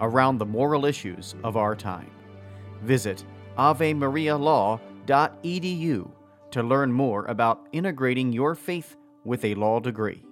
around the moral issues of our time. Visit avemarialaw.edu to learn more about integrating your faith with a law degree.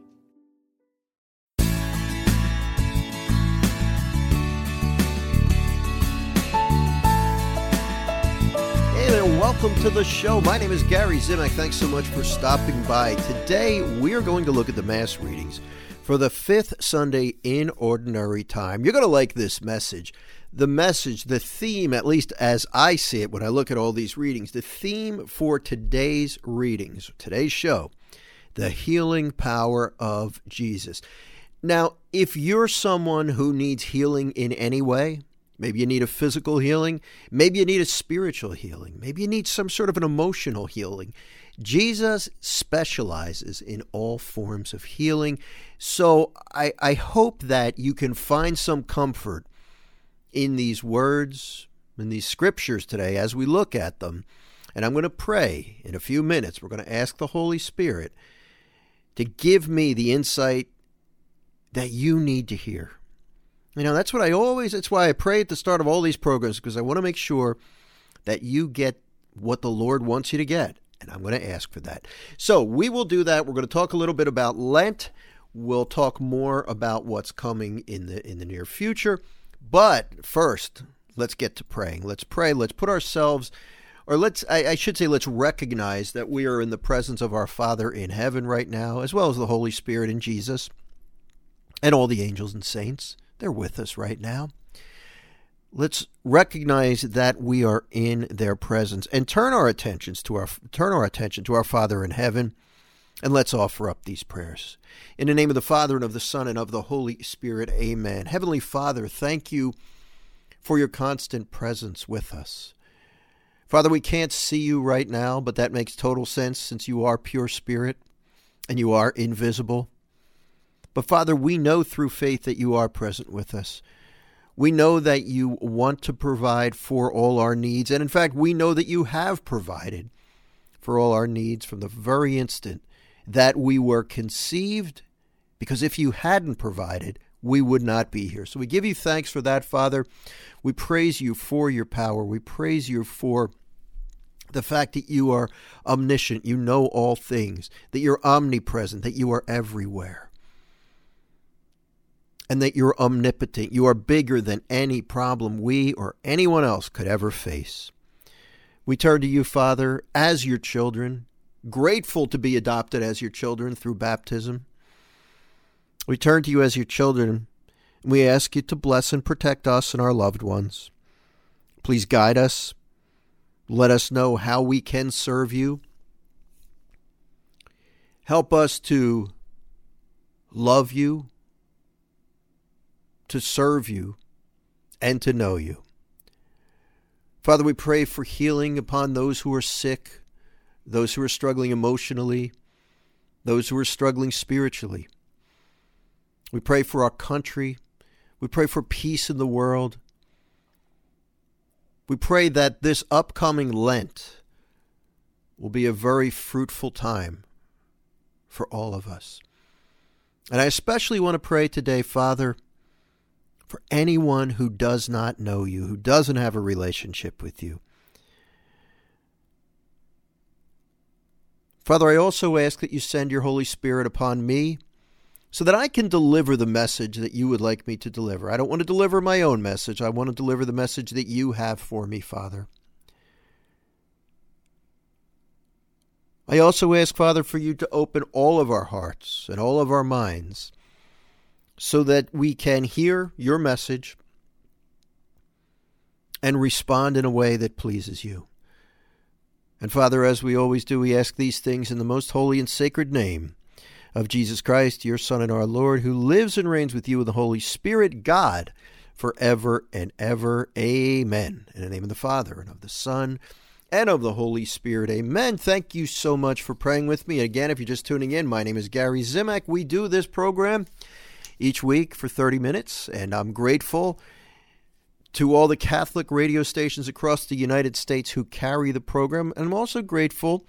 Hey there, welcome to the show. My name is Gary Zimak. Thanks so much for stopping by. Today, we are going to look at the Mass readings for the fifth Sunday in Ordinary Time. You're going to like this message. The message, the theme, at least as I see it when I look at all these readings, the theme for today's readings, today's show, the healing power of Jesus. Now, if you're someone who needs healing in any way, Maybe you need a physical healing. Maybe you need a spiritual healing. Maybe you need some sort of an emotional healing. Jesus specializes in all forms of healing. So I, I hope that you can find some comfort in these words, in these scriptures today as we look at them. And I'm going to pray in a few minutes. We're going to ask the Holy Spirit to give me the insight that you need to hear. You know, that's what I always, that's why I pray at the start of all these programs, because I want to make sure that you get what the Lord wants you to get. And I'm going to ask for that. So we will do that. We're going to talk a little bit about Lent. We'll talk more about what's coming in the in the near future. But first, let's get to praying. Let's pray. Let's put ourselves or let's I, I, should say let's recognize that we are in the presence of our father in heaven right now as well as the holy spirit and jesus and all the angels and saints they're with us right now. Let's recognize that we are in their presence and turn our attentions to our turn our attention to our Father in heaven and let's offer up these prayers. In the name of the Father and of the Son and of the Holy Spirit. Amen. Heavenly Father, thank you for your constant presence with us. Father, we can't see you right now, but that makes total sense since you are pure spirit and you are invisible. But Father, we know through faith that you are present with us. We know that you want to provide for all our needs. And in fact, we know that you have provided for all our needs from the very instant that we were conceived, because if you hadn't provided, we would not be here. So we give you thanks for that, Father. We praise you for your power. We praise you for the fact that you are omniscient, you know all things, that you're omnipresent, that you are everywhere and that you're omnipotent. You are bigger than any problem we or anyone else could ever face. We turn to you, Father, as your children, grateful to be adopted as your children through baptism. We turn to you as your children, and we ask you to bless and protect us and our loved ones. Please guide us. Let us know how we can serve you. Help us to love you to serve you and to know you. Father, we pray for healing upon those who are sick, those who are struggling emotionally, those who are struggling spiritually. We pray for our country. We pray for peace in the world. We pray that this upcoming Lent will be a very fruitful time for all of us. And I especially want to pray today, Father, for anyone who does not know you, who doesn't have a relationship with you. Father, I also ask that you send your Holy Spirit upon me, so that I can deliver the message that you would like me to deliver. I don't want to deliver my own message. I want to deliver the message that you have for me, Father. I also ask, Father, for you to open all of our hearts and all of our minds so that we can hear your message and respond in a way that pleases you. And Father, as we always do, we ask these things in the most holy and sacred name of Jesus Christ, your Son and our Lord, who lives and reigns with you in the Holy Spirit, God, forever and ever. Amen. In the name of the Father, and of the Son, and of the Holy Spirit. Amen. Thank you so much for praying with me. Again, if you're just tuning in, my name is Gary Zimak. We do this program each week for 30 minutes, and I'm grateful to all the Catholic radio stations across the United States who carry the program. And I'm also grateful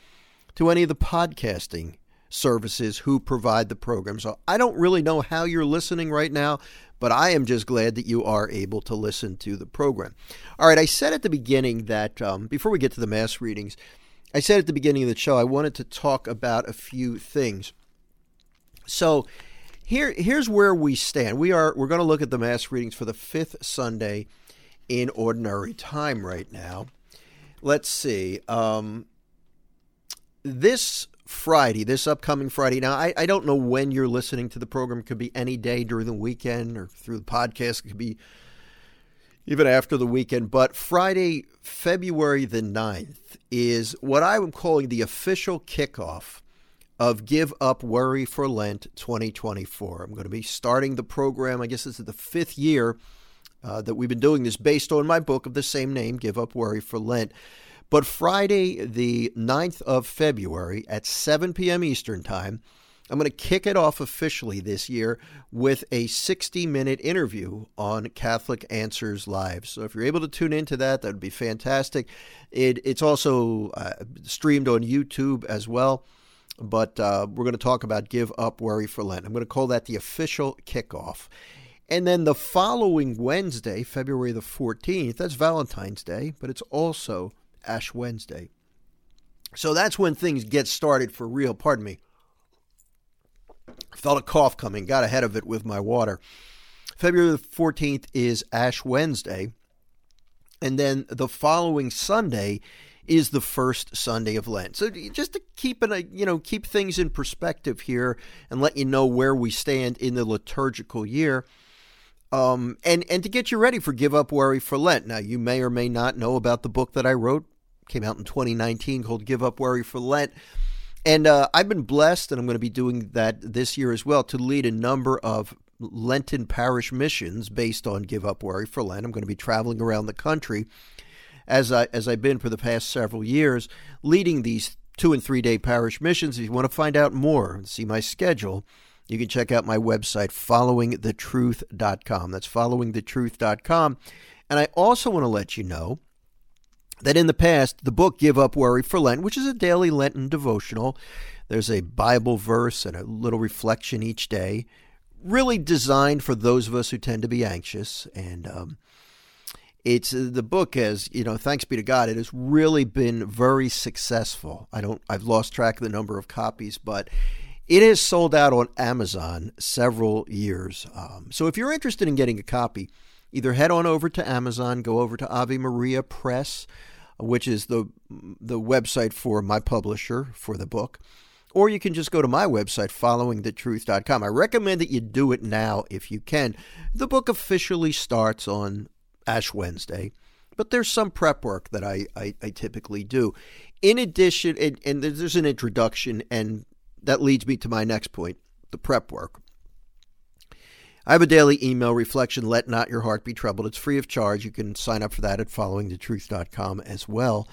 to any of the podcasting services who provide the program. So I don't really know how you're listening right now, but I am just glad that you are able to listen to the program. All right, I said at the beginning that um, before we get to the Mass readings, I said at the beginning of the show I wanted to talk about a few things. So here, here's where we stand. We are we're going to look at the Mass readings for the fifth Sunday in Ordinary Time right now. Let's see. Um, this Friday, this upcoming Friday. Now, I, I don't know when you're listening to the program. It could be any day during the weekend or through the podcast. It could be even after the weekend. But Friday, February the 9th, is what I'm calling the official kickoff of Give Up Worry for Lent 2024. I'm going to be starting the program. I guess this is the fifth year uh, that we've been doing this based on my book of the same name, Give Up Worry for Lent. But Friday, the 9th of February at 7 p.m. Eastern Time, I'm going to kick it off officially this year with a 60 minute interview on Catholic Answers Live. So if you're able to tune into that, that would be fantastic. It, it's also uh, streamed on YouTube as well. But uh, we're going to talk about Give Up Worry for Lent. I'm going to call that the official kickoff. And then the following Wednesday, February the 14th, that's Valentine's Day, but it's also Ash Wednesday. So that's when things get started for real. Pardon me. Felt a cough coming, got ahead of it with my water. February the 14th is Ash Wednesday. And then the following Sunday is the first Sunday of Lent. So just to keep it, you know, keep things in perspective here and let you know where we stand in the liturgical year. Um, and and to get you ready for Give Up Worry for Lent. Now, you may or may not know about the book that I wrote, came out in 2019 called Give Up Worry for Lent. And uh, I've been blessed, and I'm going to be doing that this year as well, to lead a number of Lenten parish missions based on Give Up Worry for Lent. I'm going to be traveling around the country as I as I've been for the past several years, leading these two and three day parish missions. If you want to find out more and see my schedule, you can check out my website, followingthetruth.com. That's followingthetruth.com. And I also want to let you know that in the past, the book Give Up Worry for Lent, which is a daily Lenten devotional, there's a Bible verse and a little reflection each day, really designed for those of us who tend to be anxious. And um, it's uh, the book has, you know, thanks be to God, it has really been very successful. I don't, I've lost track of the number of copies, but it has sold out on Amazon several years. Um, so if you're interested in getting a copy, either head on over to Amazon, go over to Ave Maria Press, which is the the website for my publisher for the book, or you can just go to my website, followingthetruth.com. I recommend that you do it now if you can. The book officially starts on Ash Wednesday, but there's some prep work that I, I, I typically do. In addition, and, and there's an introduction and that leads me to my next point the prep work. I have a daily email reflection, Let Not Your Heart Be Troubled. It's free of charge. You can sign up for that at followingthetruth.com as well.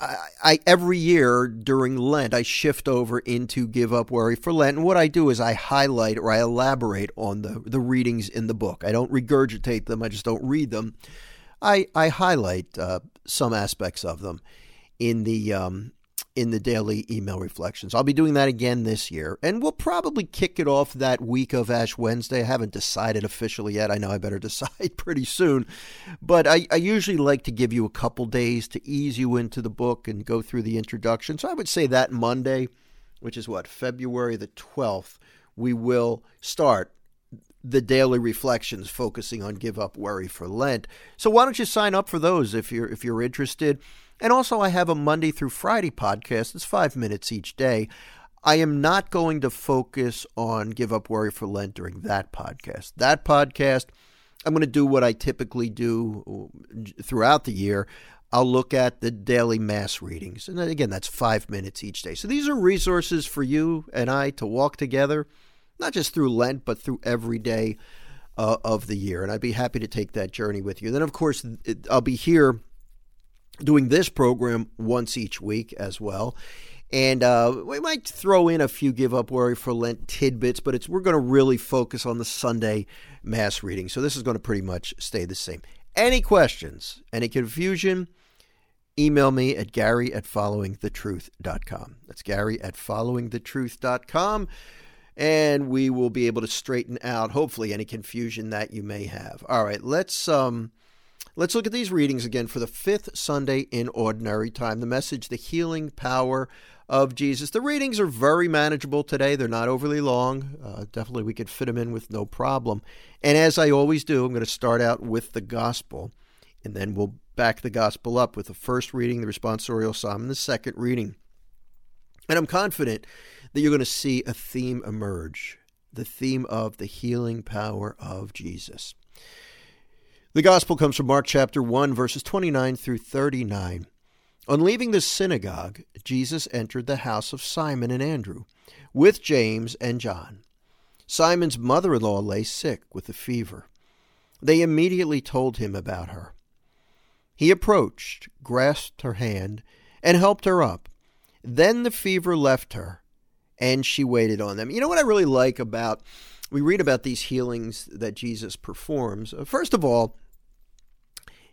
I, I, every year during Lent I shift over into Give Up Worry for Lent, and what I do is I highlight or I elaborate on the the readings in the book. I don't regurgitate them; I just don't read them. I I highlight uh, some aspects of them in the um, in the daily email reflections. I'll be doing that again this year, and we'll probably kick it off that week of Ash Wednesday. I haven't decided officially yet. I know I better decide pretty soon, but I, I usually like to give you a couple days to ease you into the book and go through the introduction. So I would say that Monday, which is what, February the 12th, we will start the daily reflections focusing on give up worry for Lent. So why don't you sign up for those if you're if you're interested? And also I have a Monday through Friday podcast. It's 5 minutes each day. I am not going to focus on give up worry for Lent during that podcast. That podcast I'm going to do what I typically do throughout the year. I'll look at the daily mass readings. And again, that's five minutes each day. So these are resources for you and I to walk together not just through Lent, but through every day uh, of the year. And I'd be happy to take that journey with you. Then, of course, I'll be here doing this program once each week as well. And uh, we might throw in a few give up worry for Lent tidbits, but it's we're going to really focus on the Sunday mass reading. So this is going to pretty much stay the same. Any questions, any confusion, email me at gary at followingthetruth.com. That's gary at followingthetruth.com and we will be able to straighten out hopefully any confusion that you may have. All right, let's um let's look at these readings again for the fifth Sunday in ordinary time. The message, the healing power of Jesus. The readings are very manageable today. They're not overly long. Uh, definitely, we could fit them in with no problem. And as I always do, I'm going to start out with the gospel, and then we'll back the gospel up with the first reading, the responsorial psalm, and the second reading. And I'm confident that you're going to see a theme emerge the theme of the healing power of Jesus. The gospel comes from Mark chapter 1, verses 29 through 39. On leaving the synagogue, Jesus entered the house of Simon and Andrew with James and John. Simon's mother in law lay sick with a fever. They immediately told him about her. He approached, grasped her hand, and helped her up. Then the fever left her, and she waited on them. You know what I really like about we read about these healings that Jesus performs. First of all,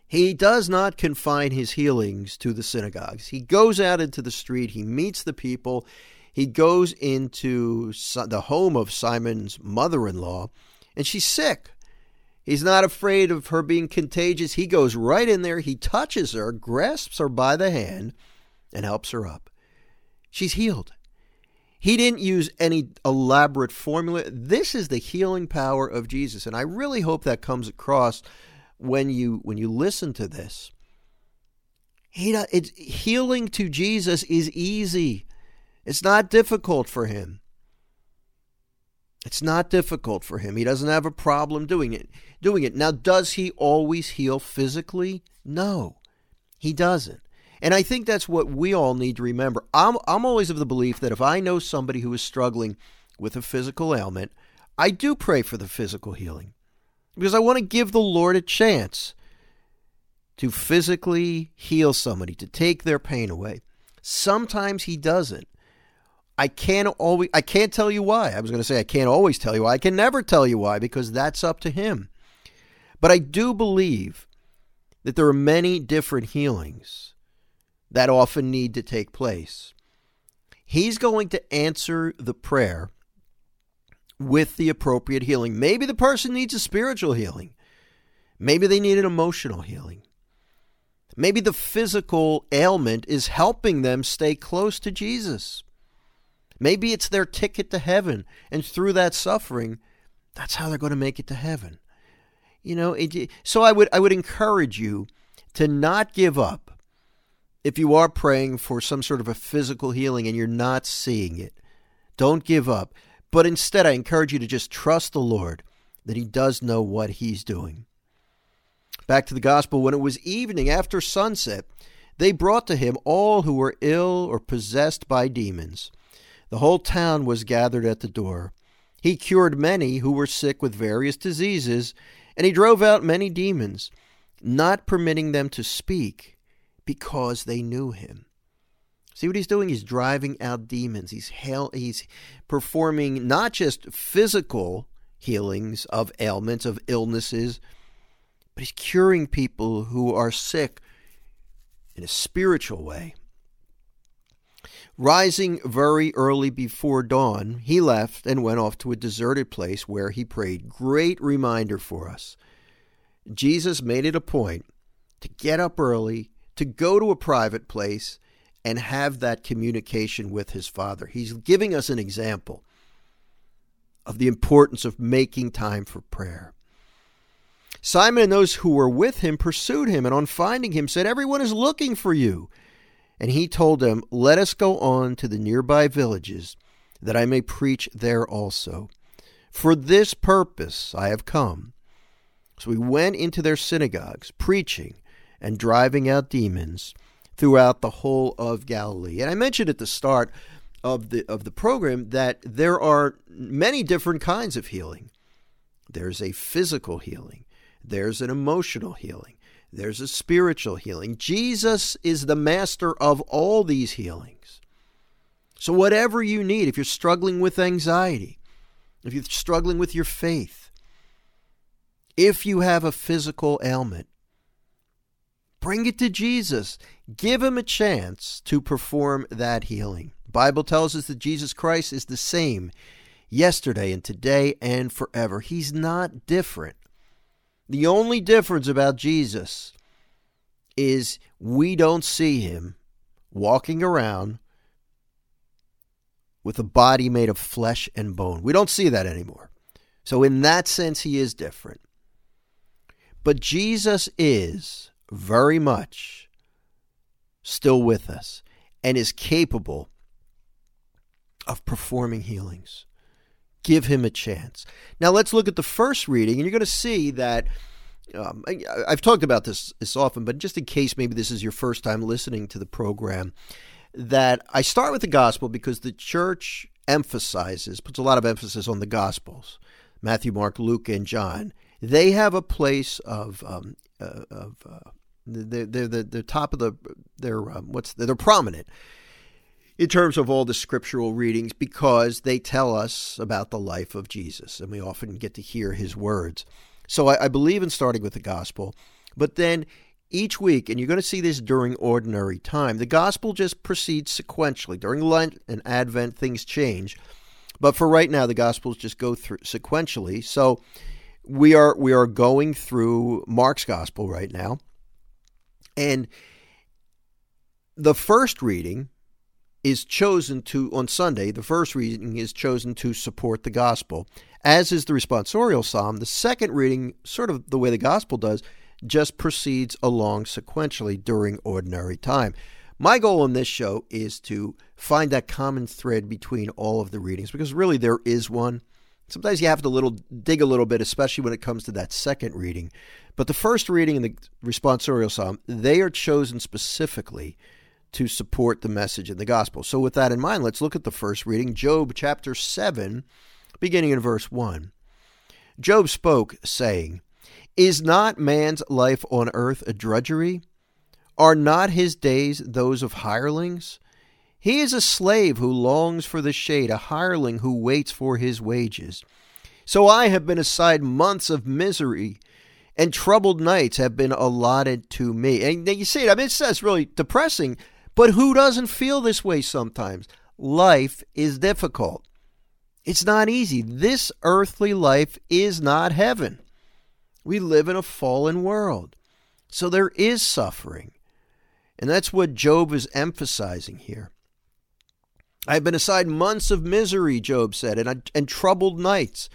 he does not confine his healings to the synagogues. He goes out into the street, he meets the people, he goes into the home of Simon's mother in law, and she's sick. He's not afraid of her being contagious. He goes right in there, he touches her, grasps her by the hand, and helps her up. She's healed. He didn't use any elaborate formula. This is the healing power of Jesus, and I really hope that comes across when you when you listen to this. He it's healing to Jesus is easy. It's not difficult for him. It's not difficult for him. He doesn't have a problem doing it. Doing it. Now does he always heal physically? No. He doesn't. And I think that's what we all need to remember. I'm, I'm always of the belief that if I know somebody who is struggling with a physical ailment, I do pray for the physical healing because I want to give the Lord a chance to physically heal somebody, to take their pain away. Sometimes he doesn't. I can't always I can't tell you why. I was going to say I can't always tell you why. I can never tell you why because that's up to him. But I do believe that there are many different healings that often need to take place. He's going to answer the prayer with the appropriate healing. Maybe the person needs a spiritual healing. Maybe they need an emotional healing. Maybe the physical ailment is helping them stay close to Jesus. Maybe it's their ticket to heaven, and through that suffering, that's how they're going to make it to heaven. You know, it, so I would I would encourage you to not give up if you are praying for some sort of a physical healing and you're not seeing it, don't give up. But instead, I encourage you to just trust the Lord that He does know what He's doing. Back to the gospel, when it was evening after sunset, they brought to him all who were ill or possessed by demons. The whole town was gathered at the door. He cured many who were sick with various diseases, and he drove out many demons, not permitting them to speak because they knew him. See what he's doing? He's driving out demons. He's he's performing not just physical healings of ailments, of illnesses, but he's curing people who are sick in a spiritual way. Rising very early before dawn, he left and went off to a deserted place where he prayed. Great reminder for us. Jesus made it a point to get up early to go to a private place and have that communication with his father. He's giving us an example of the importance of making time for prayer. Simon and those who were with him pursued him, and on finding him said, Everyone is looking for you. And he told them, Let us go on to the nearby villages, that I may preach there also. For this purpose I have come. So we went into their synagogues, preaching and driving out demons throughout the whole of Galilee. And I mentioned at the start of the of the program that there are many different kinds of healing. There's a physical healing, there's an emotional healing, there's a spiritual healing. Jesus is the master of all these healings. So whatever you need, if you're struggling with anxiety, if you're struggling with your faith, if you have a physical ailment, bring it to Jesus. Give him a chance to perform that healing. Bible tells us that Jesus Christ is the same yesterday and today and forever. He's not different. The only difference about Jesus is we don't see him walking around with a body made of flesh and bone. We don't see that anymore. So, in that sense, he is different. But Jesus is very much still with us and is capable of performing healings. Give him a chance. Now let's look at the first reading, and you're going to see that. Um, I, I've talked about this this often, but just in case maybe this is your first time listening to the program, that I start with the gospel because the church emphasizes, puts a lot of emphasis on the gospels Matthew, Mark, Luke, and John. They have a place of, um, uh, of uh, they're, they're, top of the, they're, um, what's, they're prominent in terms of all the scriptural readings because they tell us about the life of Jesus, and we often get to hear his words. So I, I believe in starting with the gospel, but then each week, and you're going to see this during ordinary time, the gospel just proceeds sequentially. During Lent and Advent, things change. But for right now, the gospels just go through sequentially. So we are we are going through Mark's gospel right now. And the first reading is chosen to, on Sunday, the first reading is chosen to support the gospel, as is the responsorial psalm. The second reading, sort of the way the gospel does, just proceeds along sequentially during ordinary time. My goal in this show is to find that common thread between all of the readings because really there is one. Sometimes you have to little dig a little bit, especially when it comes to that second reading. But the first reading and the responsorial psalm, they are chosen specifically to support the message in the gospel. So, with that in mind, let's look at the first reading Job chapter 7, beginning in verse 1. Job spoke, saying, Is not man's life on earth a drudgery? Are not his days those of hirelings? He is a slave who longs for the shade, a hireling who waits for his wages. So I have been aside months of misery, and troubled nights have been allotted to me. And you see it, I mean, it's, it's really depressing but who doesn't feel this way sometimes? Life is difficult. It's not easy. This earthly life is not heaven. We live in a fallen world. So there is suffering. And that's what Job is emphasizing here. I've been aside months of misery, Job said, and, and troubled nights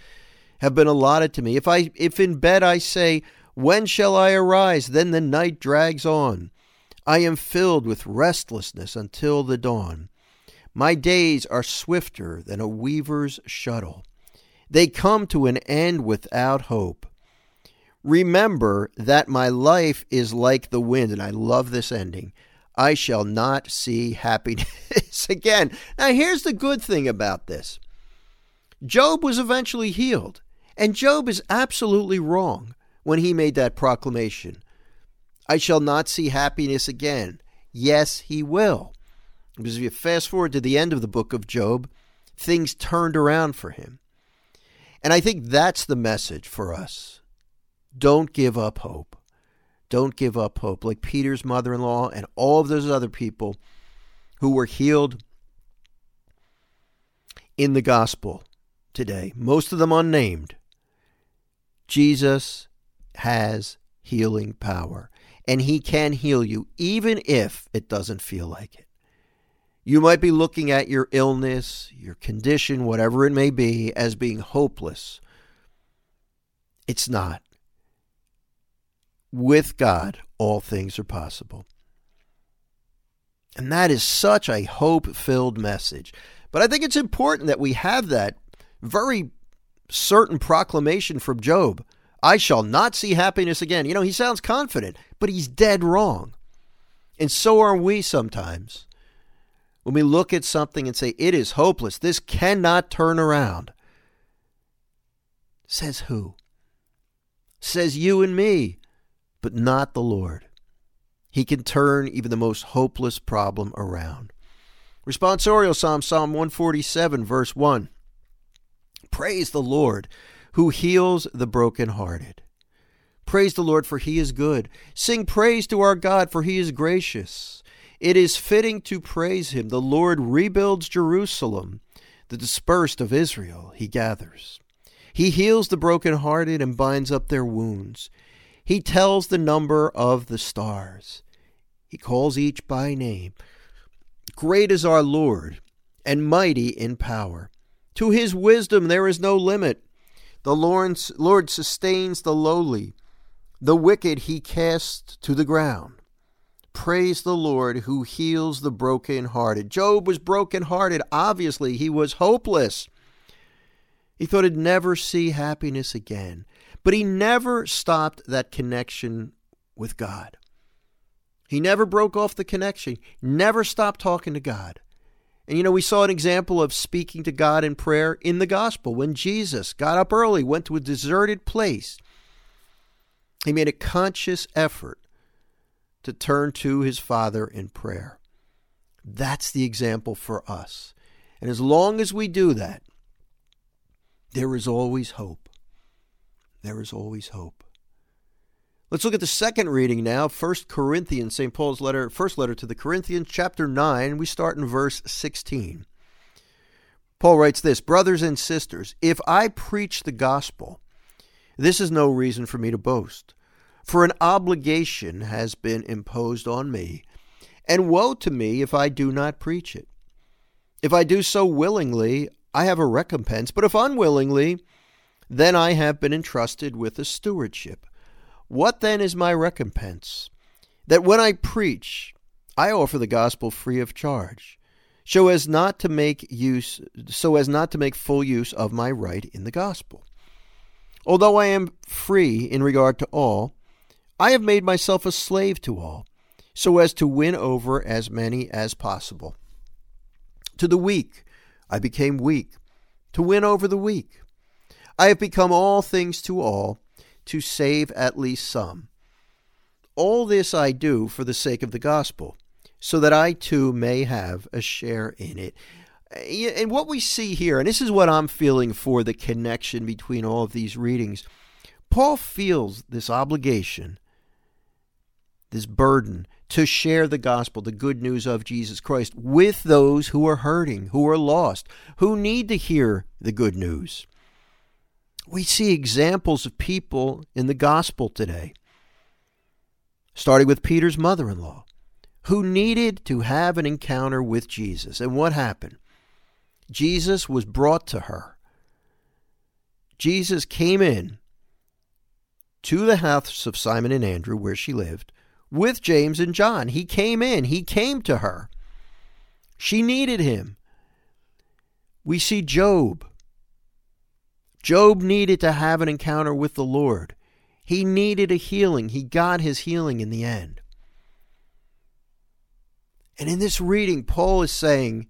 have been allotted to me. If I if in bed I say, When shall I arise? Then the night drags on. I am filled with restlessness until the dawn. My days are swifter than a weaver's shuttle. They come to an end without hope. Remember that my life is like the wind, and I love this ending. I shall not see happiness again. Now, here's the good thing about this Job was eventually healed, and Job is absolutely wrong when he made that proclamation. I shall not see happiness again. Yes, he will. Because if you fast forward to the end of the book of Job, things turned around for him. And I think that's the message for us. Don't give up hope. Don't give up hope. Like Peter's mother in law and all of those other people who were healed in the gospel today, most of them unnamed. Jesus has healing power and He can heal you, even if it doesn't feel like it. You might be looking at your illness, your condition, whatever it may be, as being hopeless. It's not. With God, all things are possible. And that is such a hope filled message. But I think it's important that we have that very certain proclamation from Job I shall not see happiness again. You know, he sounds confident, but he's dead wrong. And so are we sometimes. When we look at something and say, it is hopeless, this cannot turn around. Says who? Says you and me, but not the Lord. He can turn even the most hopeless problem around. Responsorial Psalm, Psalm 147, verse 1. Praise the Lord who heals the brokenhearted. Praise the Lord, for he is good. Sing praise to our God, for he is gracious. It is fitting to praise him. The Lord rebuilds Jerusalem. The dispersed of Israel he gathers. He heals the brokenhearted and binds up their wounds. He tells the number of the stars. He calls each by name. Great is our Lord, and mighty in power. To his wisdom there is no limit. The Lord sustains the lowly. The wicked he casts to the ground. Praise the Lord who heals the brokenhearted. Job was brokenhearted. Obviously, he was hopeless. He thought he'd never see happiness again. But he never stopped that connection with God. He never broke off the connection, never stopped talking to God. And you know, we saw an example of speaking to God in prayer in the gospel when Jesus got up early, went to a deserted place. He made a conscious effort to turn to his Father in prayer. That's the example for us. And as long as we do that, there is always hope. There is always hope. Let's look at the second reading now. First Corinthians, St. Paul's letter, first letter to the Corinthians, chapter 9. We start in verse 16. Paul writes this Brothers and sisters, if I preach the gospel, this is no reason for me to boast. For an obligation has been imposed on me, and woe to me if I do not preach it. If I do so willingly, I have a recompense, but if unwillingly, then I have been entrusted with a stewardship. What then is my recompense? That when I preach, I offer the gospel free of charge, so as not to make use so as not to make full use of my right in the gospel. Although I am free in regard to all, I have made myself a slave to all, so as to win over as many as possible. To the weak I became weak, to win over the weak. I have become all things to all to save at least some. All this I do for the sake of the gospel, so that I too may have a share in it. And what we see here, and this is what I'm feeling for the connection between all of these readings, Paul feels this obligation, this burden to share the gospel, the good news of Jesus Christ, with those who are hurting, who are lost, who need to hear the good news we see examples of people in the gospel today, starting with Peter's mother in law, who needed to have an encounter with Jesus. And what happened? Jesus was brought to her. Jesus came in to the house of Simon and Andrew, where she lived, with James and John. He came in, he came to her. She needed him. We see Job Job needed to have an encounter with the Lord. He needed a healing. He got his healing in the end. And in this reading, Paul is saying,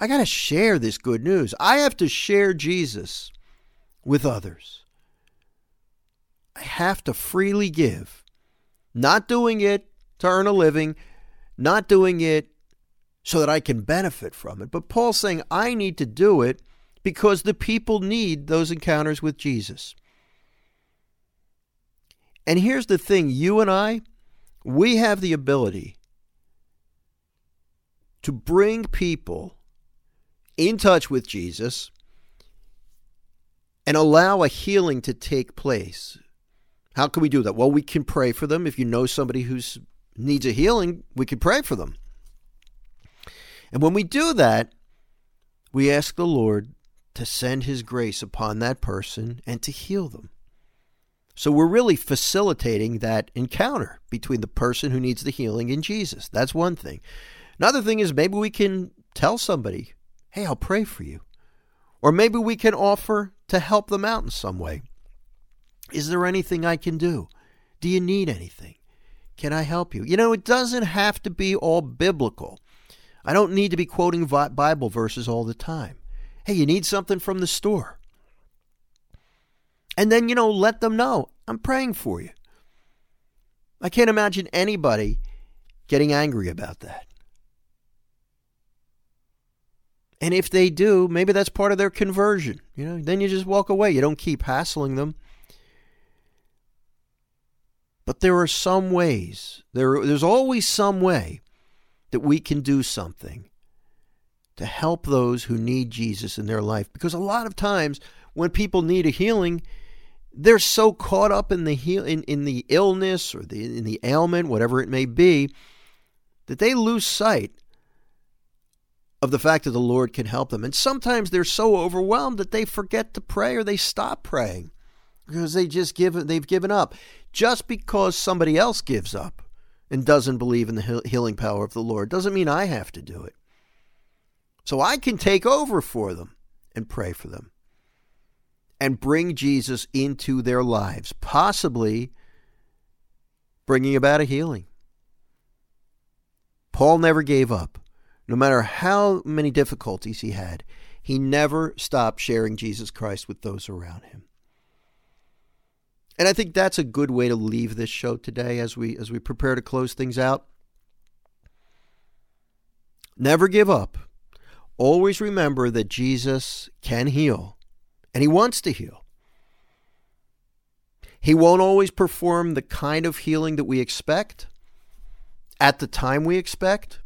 I got to share this good news. I have to share Jesus with others. I have to freely give, not doing it to earn a living, not doing it so that I can benefit from it. But Paul's saying, I need to do it because the people need those encounters with Jesus. And here's the thing you and I, we have the ability to bring people in touch with Jesus and allow a healing to take place. How can we do that? Well, we can pray for them. If you know somebody who needs a healing, we can pray for them. And when we do that, we ask the Lord to send His grace upon that person and to heal them. So we're really facilitating that encounter between the person who needs the healing and Jesus. That's one thing. Another thing is maybe we can tell somebody, hey, I'll pray for you. Or maybe we can offer to help them out in some way. Is there anything I can do? Do you need anything? Can I help you? You know, it doesn't have to be all biblical. I don't need to be quoting Bible verses all the time. Hey, you need something from the store. And then, you know, let them know I'm praying for you. I can't imagine anybody getting angry about that. And if they do, maybe that's part of their conversion. You know, then you just walk away. You don't keep hassling them. But there are some ways. There, there's always some way that we can do something to help those who need Jesus in their life. Because a lot of times when people need a healing, they're so caught up in the heal in, in the illness or the in the ailment, whatever it may be, that they lose sight of the fact that the Lord can help them. And sometimes they're so overwhelmed that they forget to pray or they stop praying because they just give they've given up. Just because somebody else gives up and doesn't believe in the healing power of the Lord doesn't mean I have to do it. So I can take over for them and pray for them and bring Jesus into their lives, possibly bringing about a healing. Paul never gave up. No matter how many difficulties he had, he never stopped sharing Jesus Christ with those around him. And I think that's a good way to leave this show today as we as we prepare to close things out. Never give up. Always remember that Jesus can heal and he wants to heal. He won't always perform the kind of healing that we expect at the time we expect.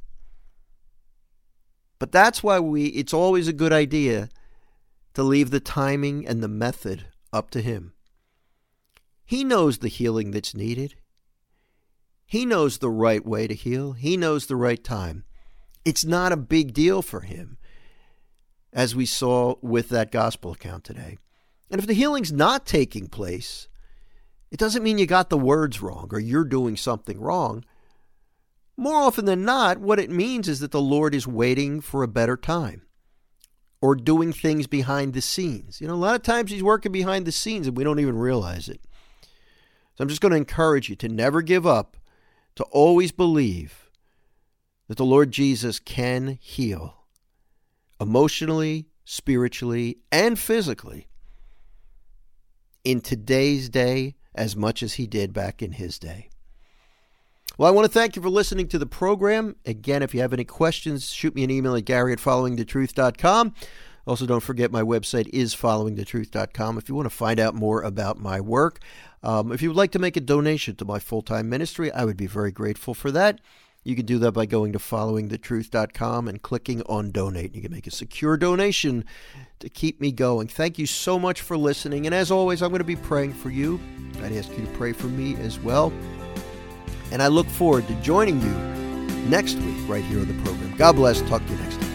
But that's why we it's always a good idea to leave the timing and the method up to him. He knows the healing that's needed. He knows the right way to heal. He knows the right time. It's not a big deal for him, as we saw with that gospel account today. And if the healing's not taking place, it doesn't mean you got the words wrong or you're doing something wrong. More often than not, what it means is that the Lord is waiting for a better time or doing things behind the scenes. You know, a lot of times He's working behind the scenes and we don't even realize it. So I'm just going to encourage you to never give up, to always believe that the Lord Jesus can heal emotionally, spiritually, and physically in today's day as much as He did back in His day. Well, I want to thank you for listening to the program. Again, if you have any questions, shoot me an email at gary at followingthetruth.com. Also, don't forget my website is followingthetruth.com if you want to find out more about my work. Um, if you would like to make a donation to my full time ministry, I would be very grateful for that. You can do that by going to followingthetruth.com and clicking on donate. You can make a secure donation to keep me going. Thank you so much for listening. And as always, I'm going to be praying for you. I'd ask you to pray for me as well. And I look forward to joining you next week right here on the program. God bless. Talk to you next time.